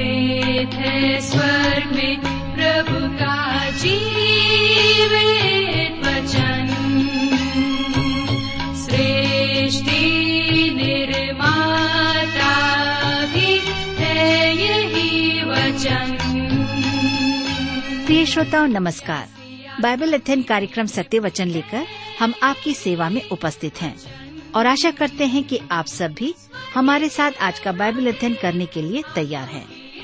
वेद है में प्रभु का जीवित वचन। सृष्टि निर्माता भी है यही वचन। प्रिय श्रोताओं, नमस्कार। बाइबल अध्ययन कार्यक्रम सत्य वचन लेकर हम आपकी सेवा में उपस्थित हैं और आशा करते हैं कि आप सब भी हमारे साथ आज का बाइबल अध्ययन करने के लिए तैयार हैं।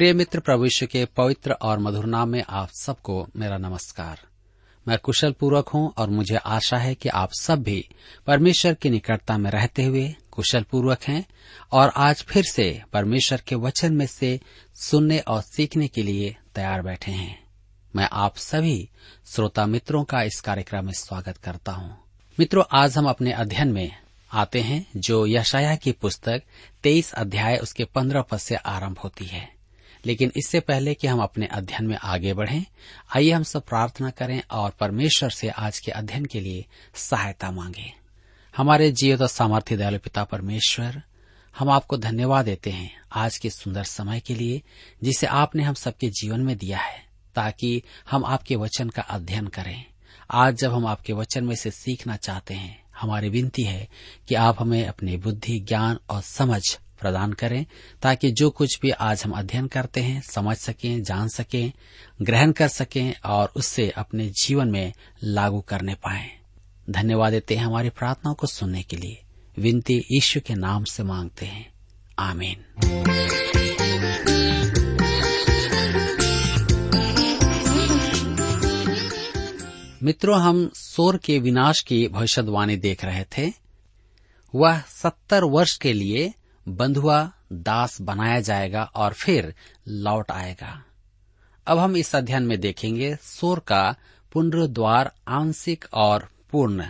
प्रिय मित्र प्रविष्य के पवित्र और मधुर नाम में आप सबको मेरा नमस्कार। मैं कुशल पूर्वक हूँ और मुझे आशा है कि आप सब भी परमेश्वर की निकटता में रहते हुए कुशल पूर्वक हैं और आज फिर से परमेश्वर के वचन में से सुनने और सीखने के लिए तैयार बैठे हैं। मैं आप सभी श्रोता मित्रों का इस कार्यक्रम में स्वागत करता हूँ। मित्रों, आज हम अपने अध्ययन में आते हैं जो यशाया की पुस्तक तेईस अध्याय उसके पंद्रह पद से आरंभ होती है। लेकिन इससे पहले कि हम अपने अध्ययन में आगे बढ़ें, आइए हम सब प्रार्थना करें और परमेश्वर से आज के अध्ययन के लिए सहायता मांगे। हमारे जीवित और सामर्थ्य दयालु पिता परमेश्वर, हम आपको धन्यवाद देते हैं आज के सुंदर समय के लिए जिसे आपने हम सबके जीवन में दिया है, ताकि हम आपके वचन का अध्ययन करें। आज जब हम आपके वचन में से सीखना चाहते हैं, हमारी विनती है कि आप हमें अपनी बुद्धि, ज्ञान और समझ प्रदान करें, ताकि जो कुछ भी आज हम अध्ययन करते हैं, समझ सकें, जान सकें, ग्रहण कर सकें, और उससे अपने जीवन में लागू करने पाए। धन्यवाद देते हैं हमारी प्रार्थनाओं को सुनने के लिए। विनती ईश्वर के नाम से मांगते हैं। आमीन। मित्रों, हम सोर के विनाश की भविष्यवाणी देख रहे थे। वह सत्तर वर्ष के लिए बंधुआ दास बनाया जाएगा और फिर लौट आएगा। अब हम इस अध्ययन में देखेंगे सोर का पुनरुद्वार आंशिक और पूर्ण।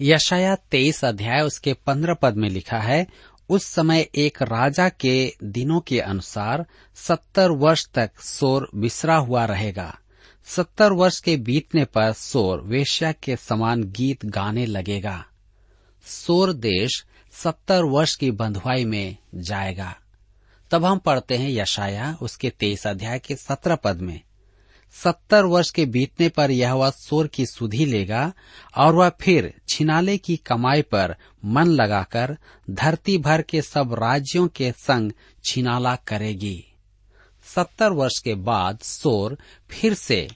यशाया तेईस अध्याय उसके पंद्रह पद में लिखा है, उस समय एक राजा के दिनों के अनुसार सत्तर वर्ष तक सोर विसरा हुआ रहेगा। सत्तर वर्ष के बीतने पर सोर वेश्या के समान गीत गाने लगेगा। सोर देश सत्तर वर्ष की बंधुआई में जाएगा। तब हम पढ़ते हैं यशाया उसके तेईस अध्याय के सत्रह पद में। सत्तर वर्ष के बीतने पर यह वह सोर की सुधि लेगा और वह फिर छिनाले की कमाई पर मन लगाकर धरती भर के सब राज्यों के संग छिनाला करेगी। सत्तर वर्ष के बाद सोर फिर से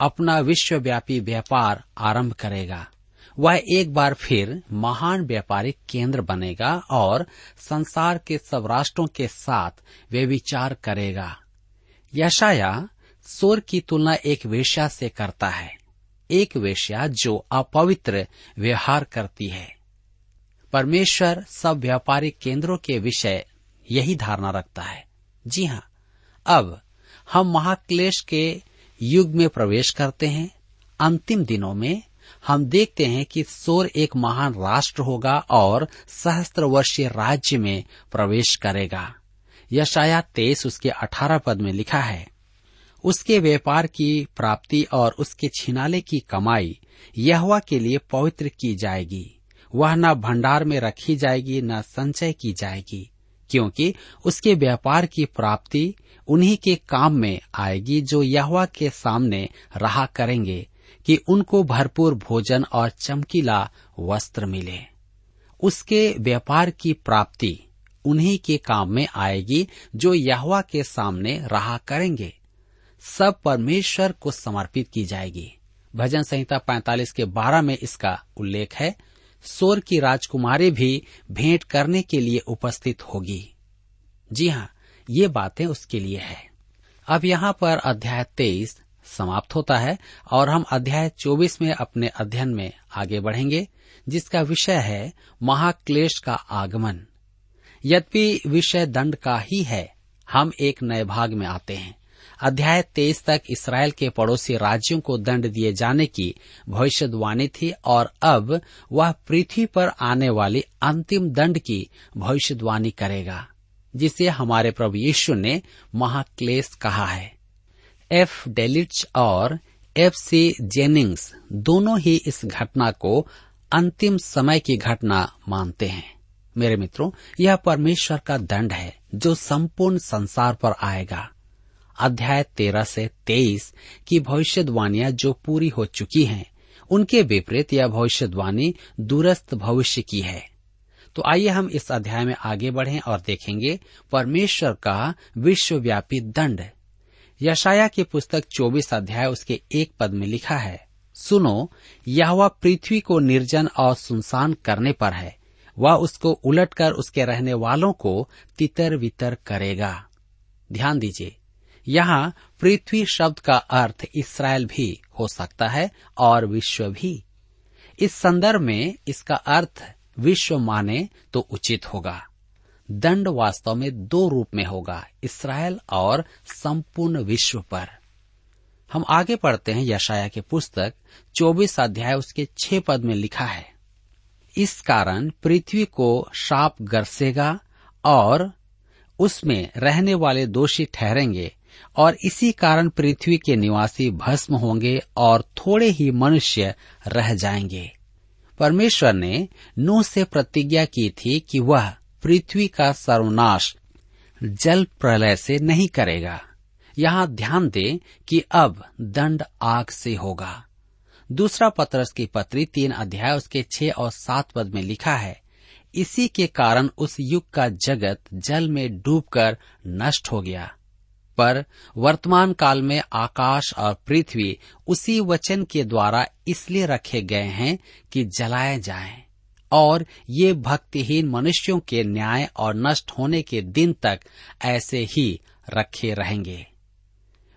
अपना विश्वव्यापी व्यापार आरंभ करेगा। वह एक बार फिर महान व्यापारिक केंद्र बनेगा और संसार के सब राष्ट्रों के साथ वे विचार करेगा। यशाया सोर की तुलना एक वेश्या से करता है, एक वेश्या जो अपवित्र व्यवहार करती है। परमेश्वर सब व्यापारिक केंद्रों के विषय यही धारणा रखता है। जी हाँ अब हम महाक्लेश के युग में प्रवेश करते हैं, अंतिम दिनों में हम देखते हैं कि सोर एक महान राष्ट्र होगा और सहस्त्र वर्षीय राज्य में प्रवेश करेगा। यशाया तेईस उसके अठारह पद में लिखा है, उसके व्यापार की प्राप्ति और उसके छिनाले की कमाई यहवा के लिए पवित्र की जाएगी। वह न भंडार में रखी जाएगी, न संचय की जाएगी, क्योंकि उसके व्यापार की प्राप्ति उन्हीं के काम में आएगी जो यहवा के सामने रहा करेंगे। कि उनको भरपूर भोजन और चमकीला वस्त्र मिले। उसके व्यापार की प्राप्ति उन्हीं के काम में आएगी जो यहवा के सामने रहा करेंगे। सब परमेश्वर को समर्पित की जाएगी। भजन संहिता 45 के 12 में इसका उल्लेख है, सोर की राजकुमारी भी भेंट करने के लिए उपस्थित होगी। जी हाँ ये बातें उसके लिए है। अब यहाँ पर अध्याय तेईस समाप्त होता है और हम अध्याय 24 में अपने अध्ययन में आगे बढ़ेंगे, जिसका विषय है महाक्लेश का आगमन। यद्यपि विषय दंड का ही है, हम एक नए भाग में आते हैं। अध्याय तेईस तक इसराइल के पड़ोसी राज्यों को दंड दिए जाने की भविष्यवाणी थी और अब वह पृथ्वी पर आने वाली अंतिम दंड की भविष्यवाणी करेगा, जिसे हमारे प्रभु यीशु ने महाक्लेश कहा है। एफ़ डेलिट्स और एफ़ सी जेनिंग्स दोनों ही इस घटना को अंतिम समय की घटना मानते हैं। मेरे मित्रों, यह परमेश्वर का दंड है जो संपूर्ण संसार पर आएगा। अध्याय तेरह से तेईस की भविष्यवाणियाँ जो पूरी हो चुकी हैं, उनके विपरीत यह भविष्यवाणी दूरस्थ भविष्य की है। तो आइए हम इस अध्याय में आगे बढ़ें और देखेंगे परमेश्वर का विश्वव्यापी दंड। यशाया की पुस्तक 24 अध्याय उसके एक पद में लिखा है, सुनो यह पृथ्वी को निर्जन और सुनसान करने पर है। वह उसको उलटकर उसके रहने वालों को तितर वितर करेगा। ध्यान दीजिए, यहाँ पृथ्वी शब्द का अर्थ इसराइल भी हो सकता है और विश्व भी। इस संदर्भ में इसका अर्थ विश्व माने तो उचित होगा। दंड वास्तव में दो रूप में होगा, इसराइल और संपूर्ण विश्व पर। हम आगे पढ़ते हैं यशाया के पुस्तक 24 अध्याय, उसके छह पद में लिखा है। इस कारण पृथ्वी को शाप गरसेगा और उसमें रहने वाले दोषी ठहरेंगे और इसी कारण पृथ्वी के निवासी भस्म होंगे और थोड़े ही मनुष्य रह जाएँगे। परमेश्वर ने नूह से प्रतिज्ञा की थी कि वह पृथ्वी का सर्वनाश जल प्रलय से नहीं करेगा। यहाँ ध्यान दें कि अब दंड आग से होगा। दूसरा पत्रस की पत्री तीन अध्याय उसके छह और सात पद में लिखा है, इसी के कारण उस युग का जगत जल में डूबकर नष्ट हो गया। पर वर्तमान काल में आकाश और पृथ्वी उसी वचन के द्वारा इसलिए रखे गए हैं कि जलाए जाएँ। और ये भक्तिहीन मनुष्यों के न्याय और नष्ट होने के दिन तक ऐसे ही रखे रहेंगे।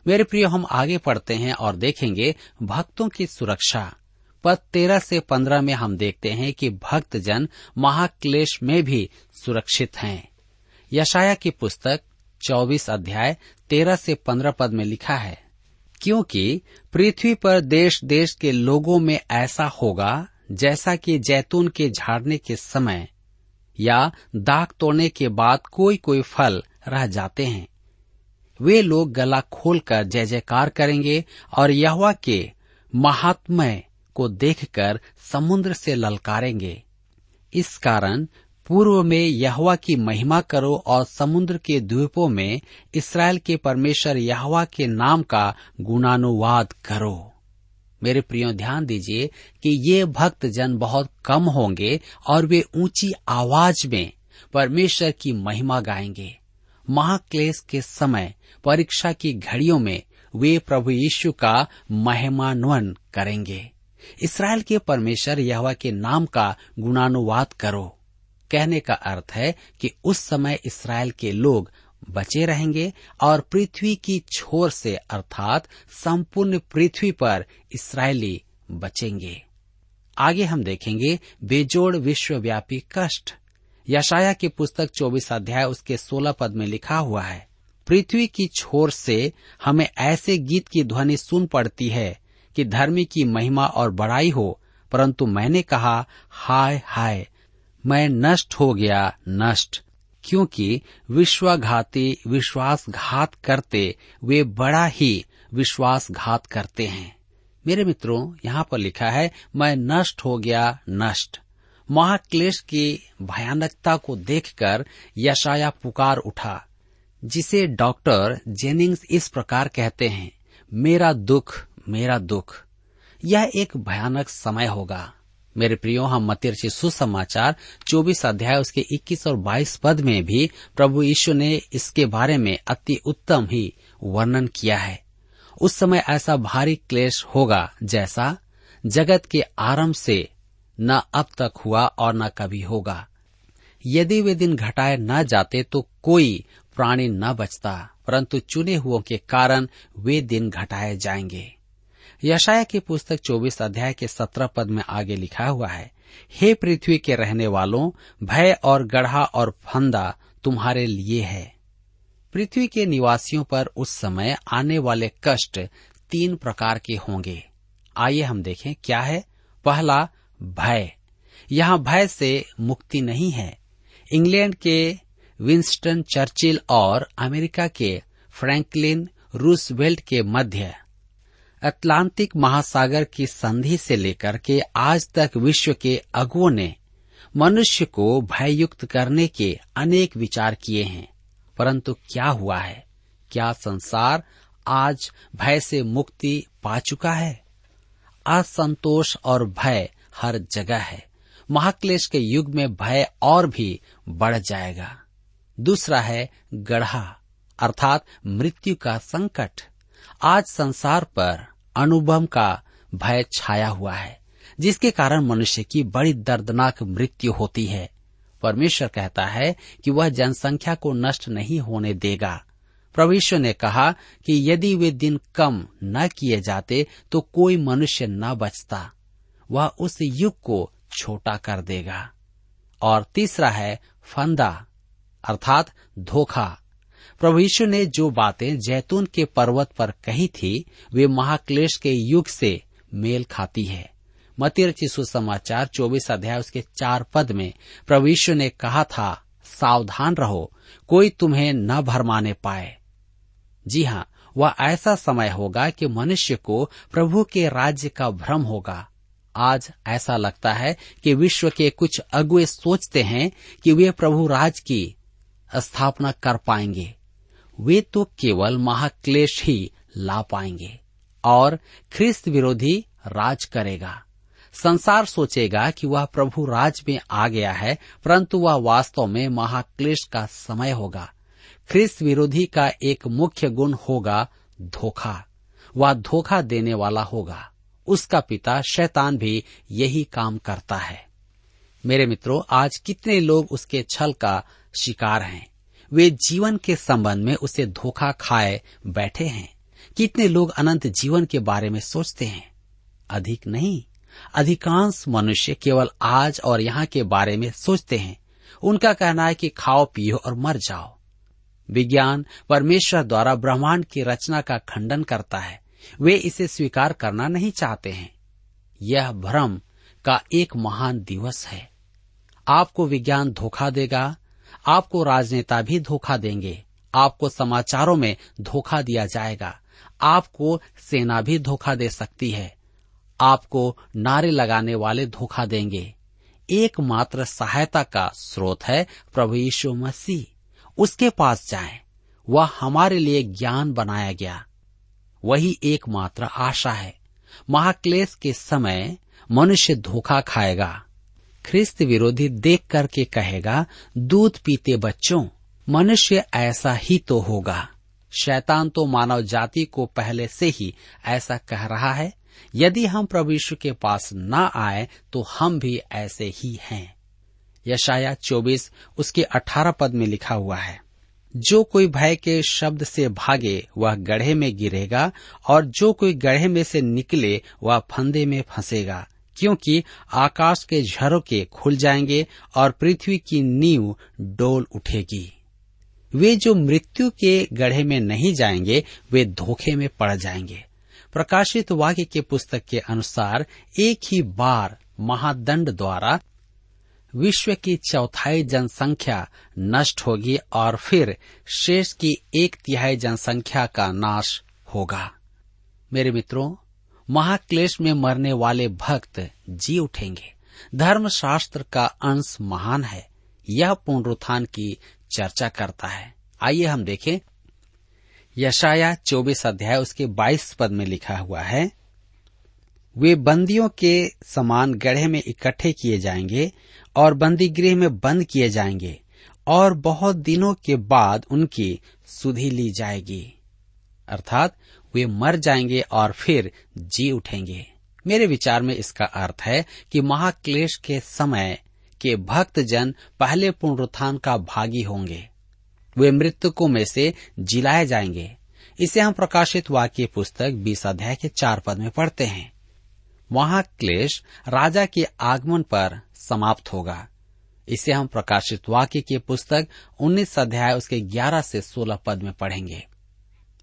मेरे प्रिय, हम आगे पढ़ते हैं और देखेंगे भक्तों की सुरक्षा। पद तेरह से पंद्रह में हम देखते हैं कि भक्तजन महाक्लेश में भी सुरक्षित हैं। यशाया की पुस्तक चौबीस अध्याय तेरह से पंद्रह पद में लिखा है, क्योंकि पृथ्वी पर देश देश के लोगों में ऐसा होगा जैसा कि जैतून के झाड़ने के समय या दाग तोड़ने के बाद कोई कोई फल रह जाते हैं। वे लोग गला खोलकर जय जयकार करेंगे और यहवा के महात्मय को देखकर समुद्र से ललकारेंगे। इस कारण पूर्व में यहवा की महिमा करो और समुद्र के द्वीपों में इसराइल के परमेश्वर यहवा के नाम का गुणानुवाद करो। मेरे प्रियो, ध्यान दीजिए कि ये भक्त जन बहुत कम होंगे और वे ऊँची आवाज़ में परमेश्वर की महिमा गाएँगे। महाक्लेश के समय, परीक्षा की घड़ियों में वे प्रभु यीशु का महिमान्वन करेंगे। इसराइल के परमेश्वर यहवा के नाम का गुणानुवाद करो। कहने का अर्थ है कि उस समय इसराइल के लोग बचे रहेंगे और पृथ्वी की छोर से, अर्थात संपूर्ण पृथ्वी पर इसराइली बचेंगे। आगे हम देखेंगे बेजोड़ विश्वव्यापी कष्ट। यशाया की पुस्तक 24 अध्याय उसके 16 पद में लिखा हुआ है, पृथ्वी की छोर से हमें ऐसे गीत की ध्वनि सुन पड़ती है कि धर्मी की महिमा और बड़ाई हो, परंतु मैंने कहा, हाय हाय, मैं नष्ट हो गया, नष्ट। क्योंकि विश्वाघाती विश्वासघात करते वे बड़ा ही विश्वासघात करते हैं। मेरे मित्रों, यहाँ पर लिखा है, मैं नष्ट हो गया नष्ट। महाक्लेश की भयानकता को देखकर यशाया पुकार उठा, जिसे डॉक्टर जेनिंग्स इस प्रकार कहते हैं, मेरा दुख मेरा दुख, यह एक भयानक समय होगा। मेरे प्रियो, हम मतिरची सुसमाचार 24 अध्याय, उसके 21 और 22 पद में भी प्रभु यीशु ने इसके बारे में अति उत्तम ही वर्णन किया है। उस समय ऐसा भारी क्लेश होगा जैसा जगत के आरंभ से न अब तक हुआ और न कभी होगा। यदि वे दिन घटाए न जाते तो कोई प्राणी न बचता, परंतु चुने हुओं के कारण वे दिन घटाए जाएँगे। यशाया की पुस्तक 24 अध्याय के 17 पद में आगे लिखा हुआ है, हे पृथ्वी के रहने वालों, भय और गढ़ा और फंदा तुम्हारे लिए है। पृथ्वी के निवासियों पर उस समय आने वाले कष्ट तीन प्रकार के होंगे। आइए हम देखें क्या है। पहला, भय। यहाँ भय से मुक्ति नहीं है। इंग्लैंड के विंस्टन चर्चिल और अमेरिका के फ्रैंकलिन रूसवेल्ट के मध्य अटलांटिक महासागर की संधि से लेकर के आज तक विश्व के अगुओं ने मनुष्य को भययुक्त करने के अनेक विचार किए हैं। परंतु क्या हुआ है? क्या संसार आज भय से मुक्ति पा चुका है? असंतोष और भय हर जगह है। महाक्लेश के युग में भय और भी बढ़ जाएगा। दूसरा है गढ़ा, अर्थात मृत्यु का संकट। आज संसार पर अनुभव का भय छाया हुआ है, जिसके कारण मनुष्य की बड़ी दर्दनाक मृत्यु होती है। परमेश्वर कहता है कि वह जनसंख्या को नष्ट नहीं होने देगा। प्रभुष्व ने कहा कि यदि वे दिन कम न किए जाते तो कोई मनुष्य न बचता। वह उस युग को छोटा कर देगा। और तीसरा है फंदा, अर्थात धोखा। प्रभु यीशु ने जो बातें जैतून के पर्वत पर कही थी, वे महाक्लेश के युग से मेल खाती है। मतिर चिशु समाचार चौबीस अध्याय उसके चार पद में प्रभु यीशु ने कहा था, सावधान रहो, कोई तुम्हें न भरमाने पाए। जी हाँ वह ऐसा समय होगा कि मनुष्य को प्रभु के राज्य का भ्रम होगा। आज ऐसा लगता है कि विश्व के कुछ अगुए सोचते हैं कि वे प्रभु राज की स्थापना कर पाएँगे। वे तो केवल महाक्लेश ही ला पाएँगे और ख्रिस्त विरोधी राज करेगा। संसार सोचेगा कि वह प्रभु राज में आ गया है, परंतु वह वास्तव में महाक्लेश का समय होगा। ख्रिस्त विरोधी का एक मुख्य गुण होगा धोखा। वह धोखा देने वाला होगा। उसका पिता शैतान भी यही काम करता है। मेरे मित्रों, आज कितने लोग उसके छल का शिकार हैं। वे जीवन के संबंध में उसे धोखा खाए बैठे हैं। कितने लोग अनंत जीवन के बारे में सोचते हैं? अधिक नहीं। अधिकांश मनुष्य केवल आज और यहाँ के बारे में सोचते हैं। उनका कहना है कि खाओ, पियो और मर जाओ। विज्ञान परमेश्वर द्वारा ब्रह्मांड की रचना का खंडन करता है। वे इसे स्वीकार करना नहीं चाहते हैं। यह भ्रम का एक महान दिवस है। आपको विज्ञान धोखा देगा आपको राजनेता भी धोखा देंगे। आपको समाचारों में धोखा दिया जाएगा। आपको सेना भी धोखा दे सकती है। आपको नारे लगाने वाले धोखा देंगे। एकमात्र सहायता का स्रोत है प्रभु यीशु मसीह। उसके पास जाएँ। वह हमारे लिए ज्ञान बनाया गया। वही एकमात्र आशा है। महाक्लेश के समय मनुष्य धोखा खाएगा। ख्रिस्त विरोधी देख करके कहेगा, दूध पीते बच्चों, मनुष्य ऐसा ही तो होगा। शैतान तो मानव जाति को पहले से ही ऐसा कह रहा है। यदि हम यीशु के पास न आए तो हम भी ऐसे ही हैं। यशाया चौबीस, उसके अठारह पद में लिखा हुआ है, जो कोई भय के शब्द से भागे, वह गढ़े में गिरेगा, और जो कोई गढ़े में से निकले, वह फंदे में फंसेगा। क्योंकि आकाश के झरोके खुल जाएँगे और पृथ्वी की नींव डोल उठेगी। वे जो मृत्यु के गढ़े में नहीं जाएँगे, वे धोखे में पड़ जाएँगे। प्रकाशित वाक्य के पुस्तक के अनुसार एक ही बार महादंड द्वारा विश्व की चौथाई जनसंख्या नष्ट होगी और फिर शेष की एक तिहाई जनसंख्या का नाश होगा। मेरे मित्रों महाक्लेश में मरने वाले भक्त जी उठेंगे। धर्मशास्त्र का अंश महान है। यह पुनरुत्थान की चर्चा करता है। आइए हम देखें। यशाया चौबीस अध्याय उसके बाईस पद में लिखा हुआ है, वे बंदियों के समान गढ़े में इकट्ठे किए जाएँगे और बंदी गृह में बंद किए जाएँगे और बहुत दिनों के बाद उनकी सुधि ली जाएगी। अर्थात वे मर जाएँगे और फिर जी उठेंगे। मेरे विचार में इसका अर्थ है कि महाक्लेश के समय के भक्त जन पहले पुनरुत्थान का भागी होंगे। वे मृतकों में से जिलाए जाएँगे। इसे हम प्रकाशित वाक्य पुस्तक बीस अध्याय के चार पद में पढ़ते हैं। वहाँ क्लेश राजा के आगमन पर समाप्त होगा। इसे हम प्रकाशित वाक्य की पुस्तक 19 अध्याय उसके 11 से 16 पद में पढ़ेंगे।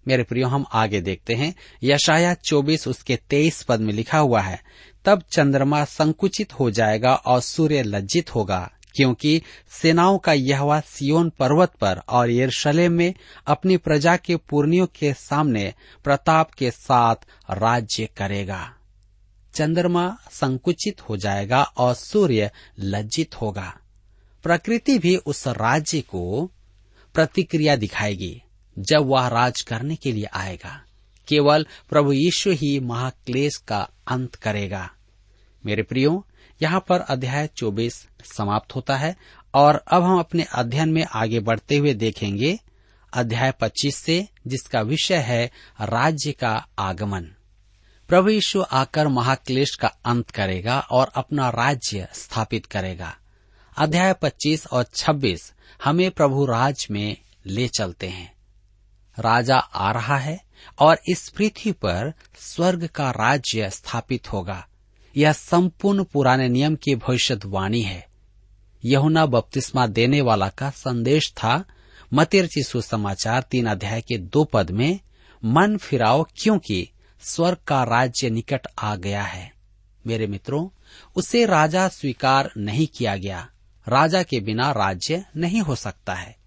मेरे प्रियो, हम आगे देखते हैं। यशाया 24 उसके 23 पद में लिखा हुआ है, तब चंद्रमा संकुचित हो जाएगा और सूर्य लज्जित होगा, क्योंकि सेनाओं का यहवा सियोन पर्वत पर और यरूशलेम में अपनी प्रजा के पूर्णियों के सामने प्रताप के साथ राज्य करेगा। चंद्रमा संकुचित हो जाएगा और सूर्य लज्जित होगा। प्रकृति भी उस राज्य को प्रतिक्रिया दिखाएगी। जब वह राज करने के लिए आएगा, केवल प्रभु यीशु ही महाक्लेश का अंत करेगा। मेरे प्रियो, यहाँ पर अध्याय 24 समाप्त होता है, और अब हम अपने अध्ययन में आगे बढ़ते हुए देखेंगे अध्याय 25 से, जिसका विषय है राज्य का आगमन। प्रभु यीशु आकर महाक्लेश का अंत करेगा और अपना राज्य स्थापित करेगा। अध्याय 25 और 26 हमें प्रभु राज में ले चलते हैं। राजा आ रहा है और इस पृथ्वी पर स्वर्ग का राज्य स्थापित होगा। यह संपूर्ण पुराने नियम की भविष्यवाणी है। यहुना बपतिस्मा देने वाला का संदेश था मतिरची सुसमाचार तीन अध्याय के दो पद में, मन फिराओ क्योंकि स्वर्ग का राज्य निकट आ गया है? मेरे मित्रों, उसे राजा स्वीकार नहीं किया गया। राजा के बिना राज्य नहीं हो सकता है।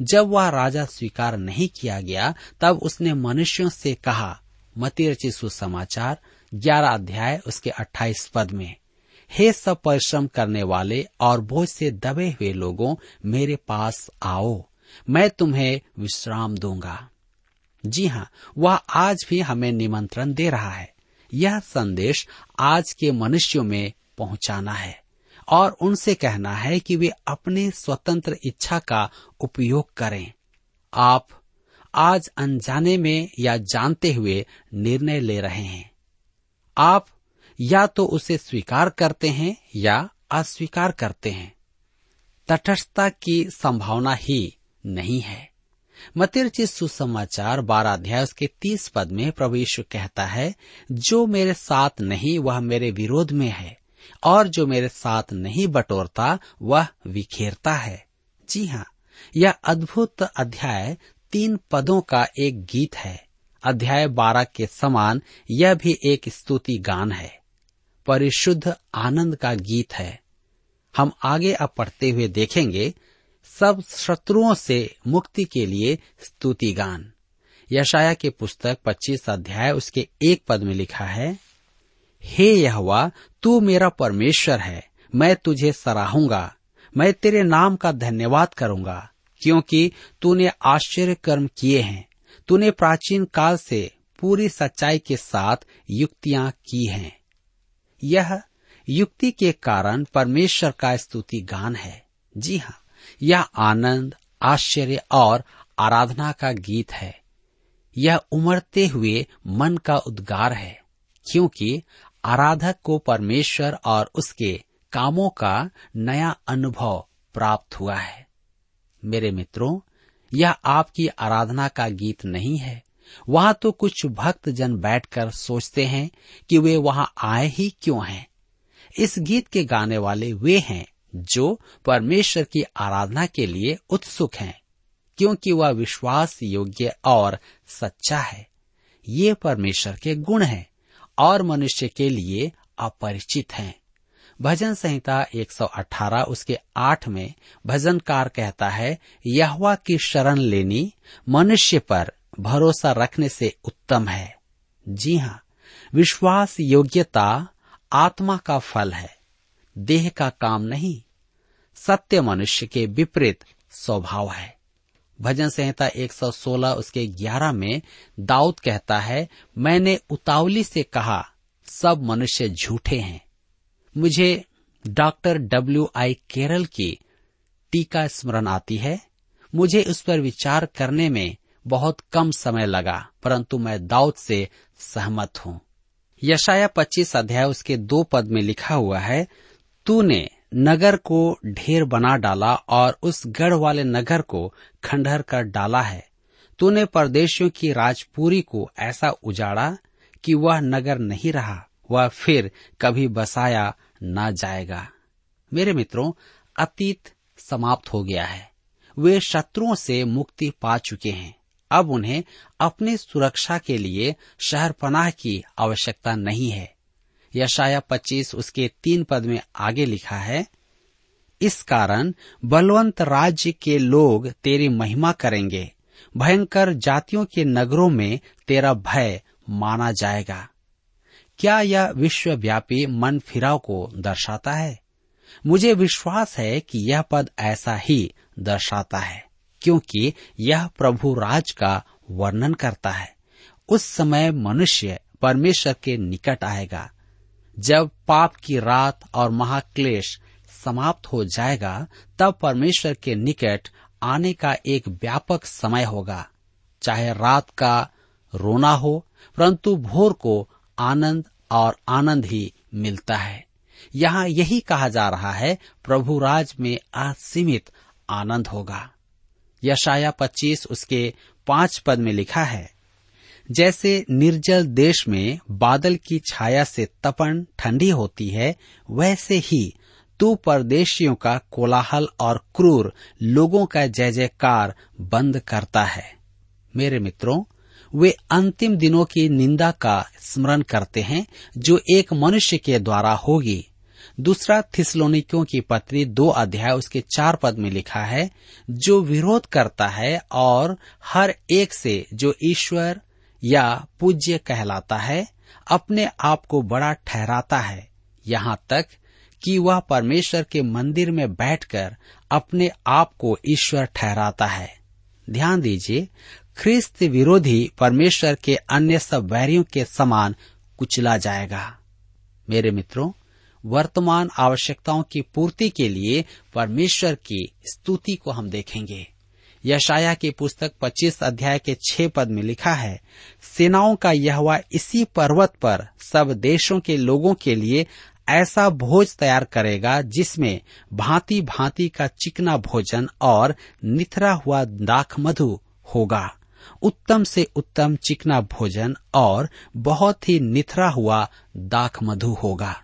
जब वह राजा स्वीकार नहीं किया गया, तब उसने मनुष्यों से कहा मती रची सुसमाचार, ग्यारह अध्याय, उसके अट्ठाईस पद में, हे सब परिश्रम करने वाले और बोझ से दबे हुए लोगों, मेरे पास आओ, मैं तुम्हें विश्राम दूँगा। जी हाँ वह आज भी हमें निमंत्रण दे रहा है। यह संदेश आज के मनुष्यों में पहुंचाना है। और उनसे कहना है कि वे अपने स्वतंत्र इच्छा का उपयोग करें। आप आज अनजाने में या जानते हुए निर्णय ले रहे हैं। आप या तो उसे स्वीकार करते हैं या अस्वीकार करते हैं। तटस्थता की संभावना ही नहीं है। मतिरचित सुसमाचार बारह अध्याय तीस पद में प्रभु यीशु कहता है, जो मेरे साथ नहीं, वह मेरे विरोध में है। और जो मेरे साथ नहीं बटोरता, वह विखेरता है। जी हाँ यह अद्भुत अध्याय तीन पदों का एक गीत है। अध्याय बारह के समान यह भी एक स्तुति गान है। परिशुद्ध आनंद का गीत है। हम आगे अब पढ़ते हुए देखेंगे, सब शत्रुओं से मुक्ति के लिए स्तुति गान। यशाया के पुस्तक 25 अध्याय उसके एक पद में लिखा है, हे यहवा तू मेरा परमेश्वर है, मैं तुझे सराहूँगा, मैं तेरे नाम का धन्यवाद करूँगा, क्योंकि तूने आश्चर्य कर्म किए हैं, तूने प्राचीन काल से पूरी सच्चाई के साथ युक्तियाँ की हैं। यह युक्ति के कारण परमेश्वर का स्तुति गान है। जी हाँ यह आनंद, आश्चर्य और आराधना का गीत है। यह उमड़ते हुए मन का उद्गार है, क्योंकि आराधक को परमेश्वर और उसके कामों का नया अनुभव प्राप्त हुआ है। मेरे मित्रों, यह आपकी आराधना का गीत नहीं है। वहाँ तो कुछ भक्त जन बैठकर सोचते हैं कि वे वहाँ आए ही क्यों हैं। इस गीत के गाने वाले वे हैं जो परमेश्वर की आराधना के लिए उत्सुक हैं, क्योंकि वह विश्वास योग्य और सच्चा है। ये परमेश्वर के गुण हैं। और मनुष्य के लिए अपरिचित हैं। भजन संहिता 118 उसके आठ में भजनकार कहता है, यहवा की शरण लेनी मनुष्य पर भरोसा रखने से उत्तम है। जी हाँ विश्वास योग्यता आत्मा का फल है। देह का काम नहीं, सत्य मनुष्य के विपरीत स्वभाव है। भजन संहिता 116 उसके 11 में दाऊद कहता है, मैंने उतावली से कहा, सब मनुष्य झूठे हैं। मुझे डॉक्टर डब्ल्यू आई केरल की टीका स्मरण आती है। मुझे उस पर विचार करने में बहुत कम समय लगा, परंतु मैं दाऊद से सहमत हूँ। यशाया 25 अध्याय उसके दो पद में लिखा हुआ है, तूने नगर को ढेर बना डाला और उस गढ़ वाले नगर को खंडहर कर डाला है। तूने परदेशियों की राजपुरी को ऐसा उजाड़ा कि वह नगर नहीं रहा, वह फिर कभी बसाया न जाएगा। मेरे मित्रों, अतीत समाप्त हो गया है। वे शत्रुओं से मुक्ति पा चुके हैं। अब उन्हें अपनी सुरक्षा के लिए शहर पनाह की आवश्यकता नहीं है। यशाया पच्चीस उसके तीन पद में आगे लिखा है, इस कारण बलवंत राज्य के लोग तेरी महिमा करेंगे, भयंकर जातियों के नगरों में तेरा भय माना जाएगा। क्या यह विश्वव्यापी मन फिराव को दर्शाता है? मुझे विश्वास है कि यह पद ऐसा ही दर्शाता है, क्योंकि यह प्रभु राज का वर्णन करता है। उस समय मनुष्य परमेश्वर के निकट आएगा। जब पाप की रात और महाक्लेश समाप्त हो जाएगा, तब परमेश्वर के निकट आने का एक व्यापक समय होगा। चाहे रात का रोना हो, परंतु भोर को आनंद और आनंद ही मिलता है। यहाँ यही कहा जा रहा है, प्रभु राज में असीमित आनंद होगा। यशाया पच्चीस, उसके पाँच पद में लिखा है जैसे निर्जल देश में बादल की छाया से तपन ठंडी होती है, वैसे ही तू परदेशियों का कोलाहल और क्रूर लोगों का जय जयकार बंद करता है। मेरे मित्रों, वे अंतिम दिनों की निंदा का स्मरण करते हैं, जो एक मनुष्य के द्वारा होगी। दूसरा थिसलोनिकियों की पत्री दो अध्याय उसके चार पद में लिखा है, जो विरोध करता है और हर एक से जो ईश्वर या पूज्य कहलाता है, अपने आप को बड़ा ठहराता है। यहाँ तक कि वह परमेश्वर के मंदिर में बैठकर अपने आप को ईश्वर ठहराता है। ध्यान दीजिए, ख्रिस्त विरोधी परमेश्वर के अन्य सब वैरियों के समान कुचला जाएगा। मेरे मित्रों, वर्तमान आवश्यकताओं की पूर्ति के लिए परमेश्वर की स्तुति को हम देखेंगे। यशाया की पुस्तक 25 अध्याय के छह पद में लिखा है, सेनाओं का यहवा इसी पर्वत पर सब देशों के लोगों के लिए ऐसा भोज तैयार करेगा जिसमें भांति भांति का चिकना भोजन और निथरा हुआ दाख मधु होगा। उत्तम से उत्तम चिकना भोजन और बहुत ही निथरा हुआ दाख मधु होगा।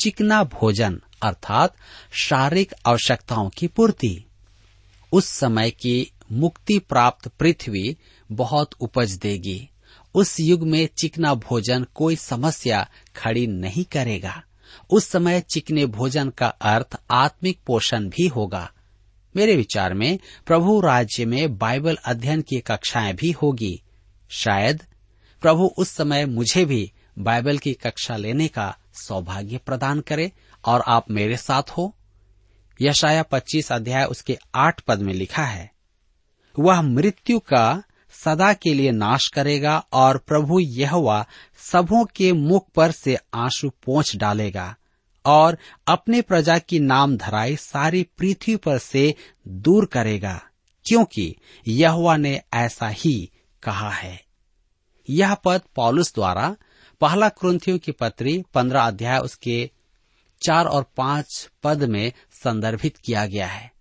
चिकना भोजन अर्थात शारीरिक आवश्यकताओं की पूर्ति। उस समय की मुक्ति प्राप्त पृथ्वी बहुत उपज देगी। उस युग में चिकना भोजन कोई समस्या खड़ी नहीं करेगा। उस समय चिकने भोजन का अर्थ आत्मिक पोषण भी होगा। मेरे विचार में प्रभु राज्य में बाइबल अध्ययन की कक्षाएँ भी होगी। शायद प्रभु उस समय मुझे भी बाइबल की कक्षा लेने का सौभाग्य प्रदान करे और आप मेरे साथ हो। यशाया पच्चीस अध्याय उसके आठ पद में लिखा है, वह मृत्यु का सदा के लिए नाश करेगा और प्रभु यहवा सबों के मुख पर से आँसू पोंछ डालेगा और अपने प्रजा की नाम धराई सारी पृथ्वी पर से दूर करेगा, क्योंकि यहुआ ने ऐसा ही कहा है। यह पद पॉलुस द्वारा पहला क्रंथियों की पत्री पंद्रह अध्याय उसके चार और पाँच पद में संदर्भित किया गया है।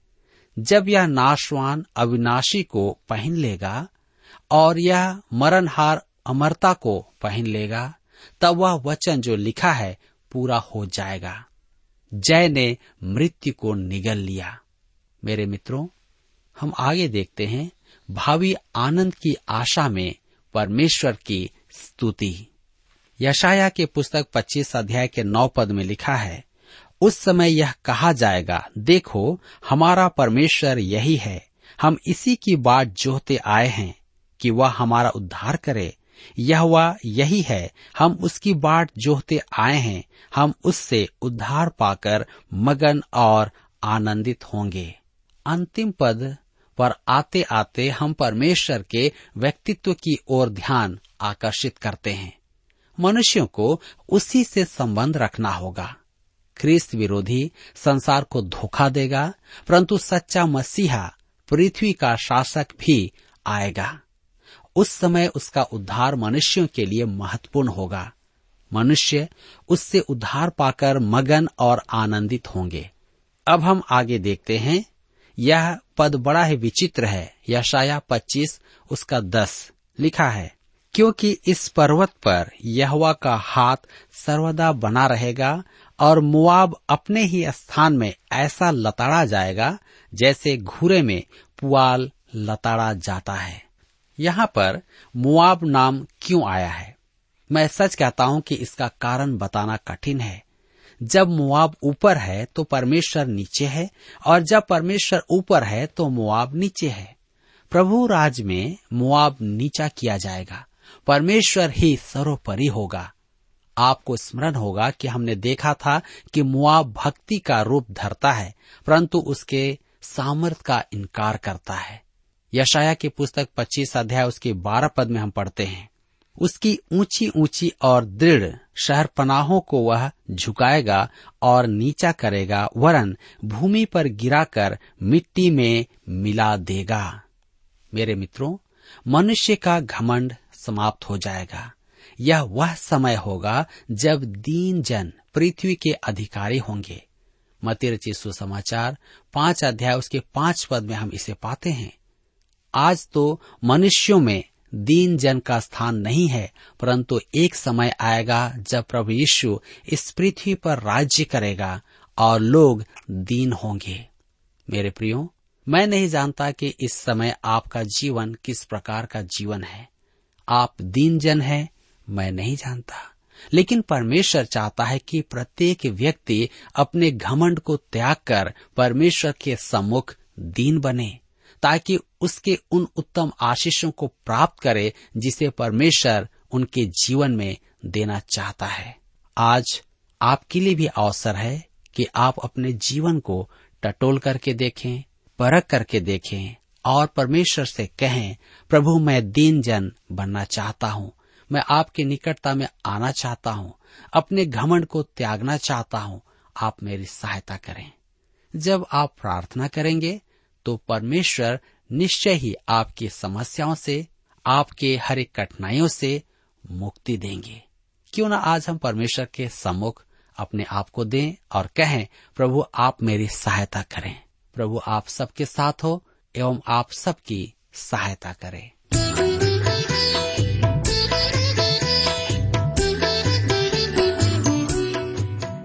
जब यह नाशवान अविनाशी को पहन लेगा और यह मरणहार अमरता को पहन लेगा, तब वह वचन जो लिखा है पूरा हो जाएगा। जय ने मृत्यु को निगल लिया। मेरे मित्रों, हम आगे देखते हैं भावी आनंद की आशा में परमेश्वर की स्तुति। यशाया के पुस्तक 25 अध्याय के नौ पद में लिखा है उस समय यह कहा जाएगा, देखो, हमारा परमेश्वर यही है, हम इसी की बात जोहते आए हैं कि वह हमारा उद्धार करे। यह वह यही है, हम उसकी बाट जोहते आए हैं, हम उससे उद्धार पाकर मगन और आनंदित होंगे। अंतिम पद पर आते आते हम परमेश्वर के व्यक्तित्व की ओर ध्यान आकर्षित करते हैं। मनुष्यों को उसी से संबंध रखना होगा। ख्रिस्त विरोधी संसार को धोखा देगा, परंतु सच्चा मसीहा पृथ्वी का शासक भी आएगा। उस समय उसका उद्धार मनुष्यों के लिए महत्वपूर्ण होगा। मनुष्य उससे उद्धार पाकर मगन और आनंदित होंगे। अब हम आगे देखते हैं। यह पद बड़ा ही विचित्र है। यशाया पच्चीस, उसका दस लिखा है। क्योंकि इस पर्वत पर यहवा का हाथ सर्वदा बना रहेगा और मुआब अपने ही स्थान में ऐसा लताड़ा जाएगा जैसे घूरे में पुआल लताड़ा जाता है। यहाँ पर मुआब नाम क्यों आया है? मैं सच कहता हूँ कि इसका कारण बताना कठिन है। जब मुआब ऊपर है तो परमेश्वर नीचे है, और जब परमेश्वर ऊपर है तो मुआब नीचे है। प्रभु राज में मुआब नीचा किया जाएगा। परमेश्वर ही सर्वोपरि होगा। आपको स्मरण होगा कि हमने देखा था कि मुआब भक्ति का रूप धरता है, परंतु उसके सामर्थ का इनकार करता है। यशाया की पुस्तक 25 अध्याय उसके 12 पद में हम पढ़ते हैं। उसकी ऊँची ऊँची और दृढ़ शहर पनाहों को वह झुकाएगा और नीचा करेगा, वरन भूमि पर गिराकर मिट्टी में मिला देगा। मेरे मित्रों, मनुष्य का घमंड समाप्त हो जाएगा। यह वह समय होगा जब दीन जन पृथ्वी के अधिकारी होंगे। मती सुसमाचार, पाँच अध्याय, उसके पाँच पद में हम इसे पाते हैं। आज तो मनुष्यों में दीन जन का स्थान नहीं है, परंतु एक समय आएगा जब प्रभु यीशु इस पृथ्वी पर राज्य करेगा और लोग दीन होंगे। मेरे प्रियो, मैं नहीं जानता कि इस समय आपका जीवन किस प्रकार का जीवन है। आप दीन जन है मैं नहीं जानता। लेकिन परमेश्वर चाहता है कि प्रत्येक व्यक्ति अपने घमंड को त्याग कर परमेश्वर के सम्मुख दीन बने, ताकि उसके उन उत्तम आशीषों को प्राप्त करे जिसे परमेश्वर उनके जीवन में देना चाहता है। आज आपके लिए भी अवसर है कि आप अपने जीवन को टटोल करके देखें, परख करके देखें और परमेश्वर से कहें, प्रभु, मैं दीन जन बनना चाहता हूँ। मैं आपकी निकटता में आना चाहता हूँ, अपने घमंड को त्यागना चाहता हूँ, आप मेरी सहायता करें। जब आप प्रार्थना करेंगे तो परमेश्वर निश्चय ही आपकी समस्याओं से, आपके हर एक कठिनाइयों से मुक्ति देंगे। क्यों ना आज हम परमेश्वर के सम्मुख अपने आप को दें और कहें, प्रभु आप मेरी सहायता करें, प्रभु आप सबके साथ हो एवं आप सबकी सहायता करें।